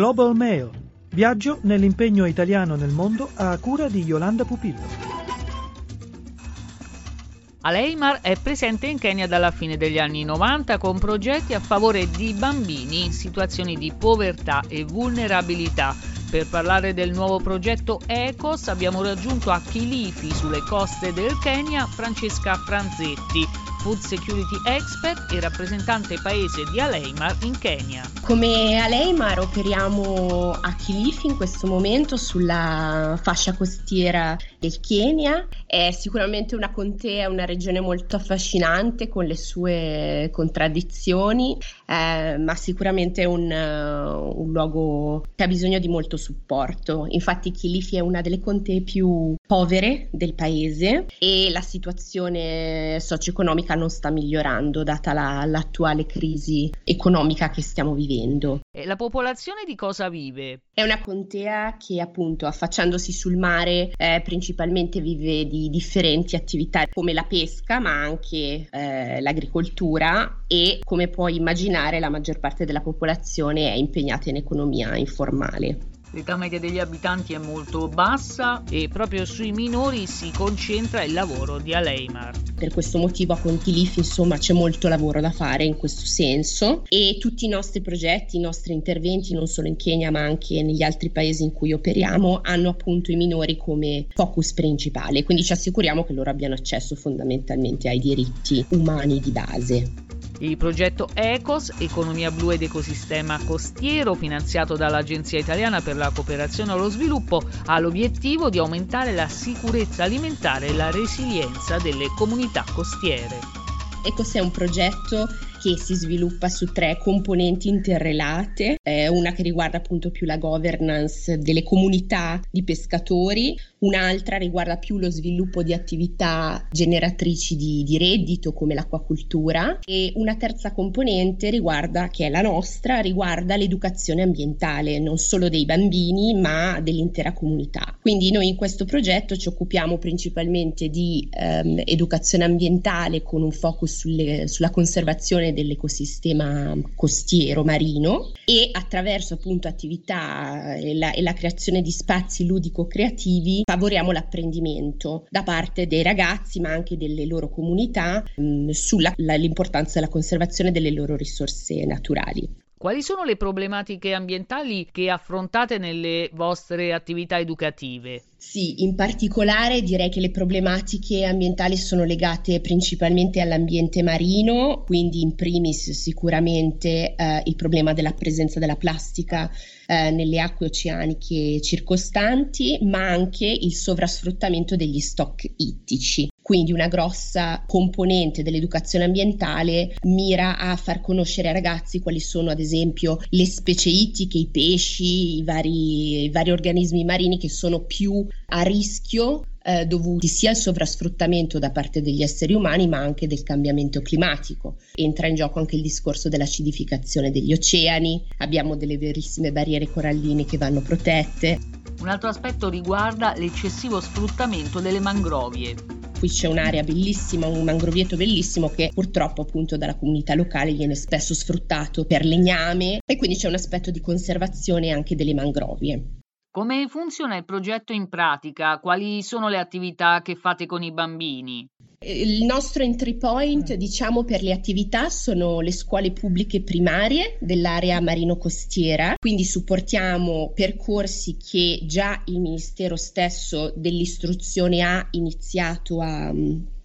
Global Mail. Viaggio nell'impegno italiano nel mondo a cura di Yolanda Pupillo. Aleimar è presente in Kenya dalla fine degli anni 90 con progetti a favore di bambini in situazioni di povertà e vulnerabilità. Per parlare del nuovo progetto ECOS abbiamo raggiunto a Kilifi, sulle coste del Kenya, Francesca Franzetti, Food Security Expert e rappresentante paese di Aleimar in Kenya. Come Aleimar operiamo a Kilifi in questo momento sulla fascia costiera del Kenya. È sicuramente una contea, una regione molto affascinante con le sue contraddizioni, eh, ma sicuramente un, uh, un luogo che ha bisogno di molto supporto. Infatti Kilifi è una delle contee più povere del paese e la situazione socio-economica economica non sta migliorando data la, l'attuale crisi economica che stiamo vivendo. E la popolazione di cosa vive? È una contea che appunto affacciandosi sul mare eh, principalmente vive di differenti attività come la pesca ma anche eh, l'agricoltura e come puoi immaginare la maggior parte della popolazione è impegnata in economia informale. L'età media degli abitanti è molto bassa e proprio sui minori si concentra il lavoro di Aleimar. Per questo motivo a Contilif insomma c'è molto lavoro da fare in questo senso e tutti i nostri progetti, i nostri interventi non solo in Kenya ma anche negli altri paesi in cui operiamo hanno appunto i minori come focus principale, quindi ci assicuriamo che loro abbiano accesso fondamentalmente ai diritti umani di base. Il progetto ECOS, Economia Blu ed Ecosistema Costiero, finanziato dall'Agenzia Italiana per la Cooperazione allo Sviluppo, ha l'obiettivo di aumentare la sicurezza alimentare e la resilienza delle comunità costiere. ECOS è un progetto che si sviluppa su tre componenti interrelate, eh, una che riguarda appunto più la governance delle comunità di pescatori, un'altra riguarda più lo sviluppo di attività generatrici di, di reddito come l'acquacultura e una terza componente riguarda, che è la nostra, riguarda l'educazione ambientale, non solo dei bambini ma dell'intera comunità. Quindi noi in questo progetto ci occupiamo principalmente di ehm, educazione ambientale con un focus sulle, sulla conservazione dell'ecosistema costiero marino e attraverso appunto attività e la, e la creazione di spazi ludico-creativi favoriamo l'apprendimento da parte dei ragazzi ma anche delle loro comunità mh, sull'importanza della conservazione delle loro risorse naturali. Quali sono le problematiche ambientali che affrontate nelle vostre attività educative? Sì, in particolare direi che le problematiche ambientali sono legate principalmente all'ambiente marino, quindi in primis sicuramente eh, il problema della presenza della plastica eh, nelle acque oceaniche circostanti, ma anche il sovrasfruttamento degli stock ittici. Quindi una grossa componente dell'educazione ambientale mira a far conoscere ai ragazzi quali sono ad esempio le specie ittiche, i pesci, i vari, i vari organismi marini che sono più a rischio eh, dovuti sia al sovrasfruttamento da parte degli esseri umani ma anche del cambiamento climatico. Entra in gioco anche il discorso dell'acidificazione degli oceani, abbiamo delle verissime barriere coralline che vanno protette. Un altro aspetto riguarda l'eccessivo sfruttamento delle mangrovie. Qui c'è un'area bellissima, un mangrovieto bellissimo che purtroppo appunto dalla comunità locale viene spesso sfruttato per legname e quindi c'è un aspetto di conservazione anche delle mangrovie. Come funziona il progetto in pratica? Quali sono le attività che fate con i bambini? Il nostro entry point, diciamo, per le attività sono le scuole pubbliche primarie dell'area marino-costiera, quindi supportiamo percorsi che già il Ministero stesso dell'istruzione ha iniziato a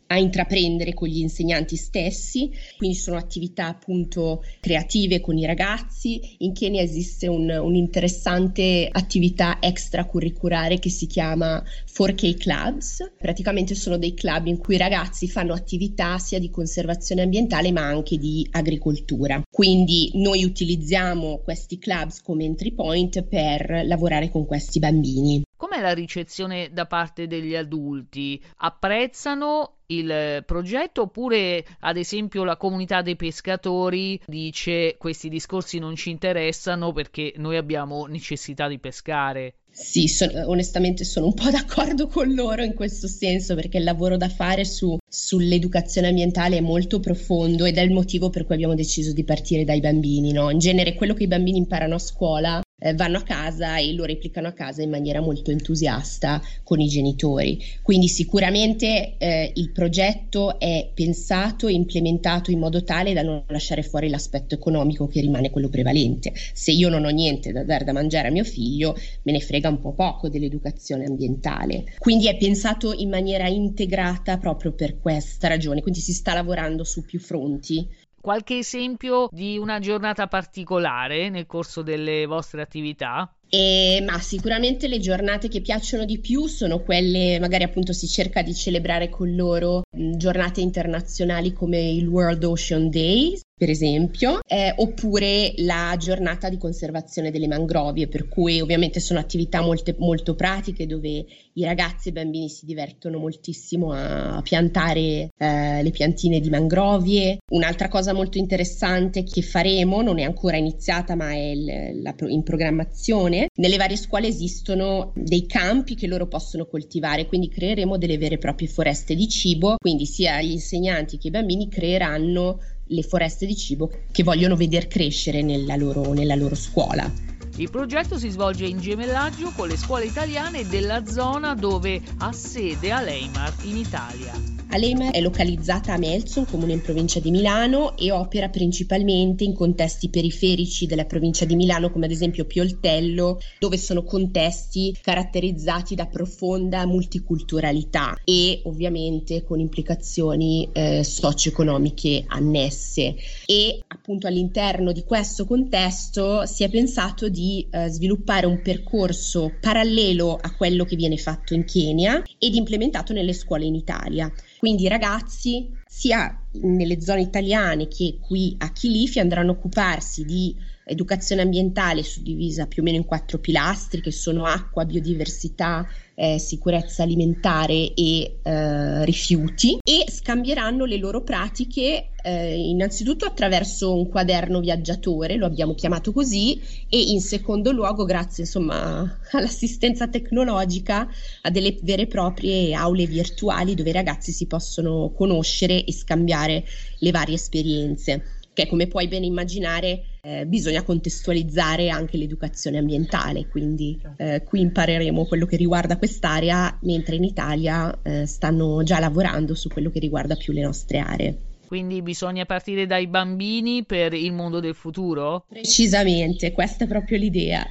a intraprendere con gli insegnanti stessi, quindi sono attività appunto creative con i ragazzi. In Kenya esiste un, un'interessante attività extracurriculare che si chiama 4K Clubs, praticamente sono dei club in cui i ragazzi fanno attività sia di conservazione ambientale ma anche di agricoltura. Quindi noi utilizziamo questi clubs come entry point per lavorare con questi bambini. La ricezione da parte degli adulti? Apprezzano il progetto oppure ad esempio la comunità dei pescatori dice questi discorsi non ci interessano perché noi abbiamo necessità di pescare? Sì, so, onestamente sono un po' d'accordo con loro in questo senso perché il lavoro da fare su, sull'educazione ambientale è molto profondo ed è il motivo per cui abbiamo deciso di partire dai bambini. No? In genere quello che i bambini imparano a scuola eh, vanno a casa e lo replicano a casa in maniera molto entusiasta con i genitori. Quindi sicuramente eh, il progetto è pensato e implementato in modo tale da non lasciare fuori l'aspetto economico che rimane quello prevalente. Se io non ho niente da dare da mangiare a mio figlio, me ne frega un po' poco dell'educazione ambientale. Quindi è pensato in maniera integrata proprio per questa ragione, quindi si sta lavorando su più fronti Qualche esempio di una giornata particolare nel corso delle vostre attività? E, ma sicuramente le giornate che piacciono di più sono quelle, magari appunto si cerca di celebrare con loro giornate internazionali come il World Ocean Day, per esempio, eh, oppure la giornata di conservazione delle mangrovie, per cui ovviamente sono attività molte, molto pratiche dove i ragazzi e i bambini si divertono moltissimo a piantare eh, le piantine di mangrovie. Un'altra cosa molto interessante che faremo, non è ancora iniziata ma è il, la, in programmazione, nelle varie scuole esistono dei campi che loro possono coltivare, quindi creeremo delle vere e proprie foreste di cibo, quindi sia gli insegnanti che i bambini creeranno le foreste di cibo che vogliono vedere crescere nella loro, nella loro scuola. Il progetto si svolge in gemellaggio con le scuole italiane della zona dove ha sede Aleimar in Italia. Alema è localizzata a Melzo, un comune in provincia di Milano, e opera principalmente in contesti periferici della provincia di Milano, come ad esempio Pioltello, dove sono contesti caratterizzati da profonda multiculturalità e ovviamente con implicazioni eh, socio-economiche annesse. E appunto all'interno di questo contesto si è pensato di eh, sviluppare un percorso parallelo a quello che viene fatto in Kenya ed implementato nelle scuole in Italia. Quindi ragazzi sia nelle zone italiane che qui a Chilifi andranno a occuparsi di educazione ambientale suddivisa più o meno in quattro pilastri che sono acqua, biodiversità, eh, sicurezza alimentare e eh, rifiuti e scambieranno le loro pratiche eh, innanzitutto attraverso un quaderno viaggiatore, lo abbiamo chiamato così, e in secondo luogo grazie insomma all'assistenza tecnologica a delle vere e proprie aule virtuali dove i ragazzi si possono conoscere e scambiare le varie esperienze che come puoi ben immaginare eh, bisogna contestualizzare anche l'educazione ambientale, quindi eh, qui impareremo quello che riguarda quest'area, mentre in Italia eh, stanno già lavorando su quello che riguarda più le nostre aree. Quindi bisogna partire dai bambini per il mondo del futuro? Precisamente, questa è proprio l'idea.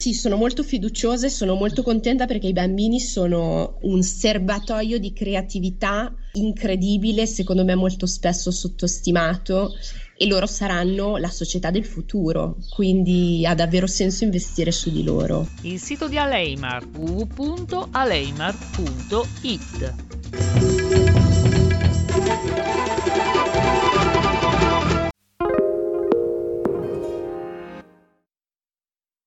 Sì, sono molto fiduciosa e sono molto contenta perché i bambini sono un serbatoio di creatività incredibile, secondo me molto spesso sottostimato e loro saranno la società del futuro, quindi ha davvero senso investire su di loro. Il sito di Aleimar www.aleimar.it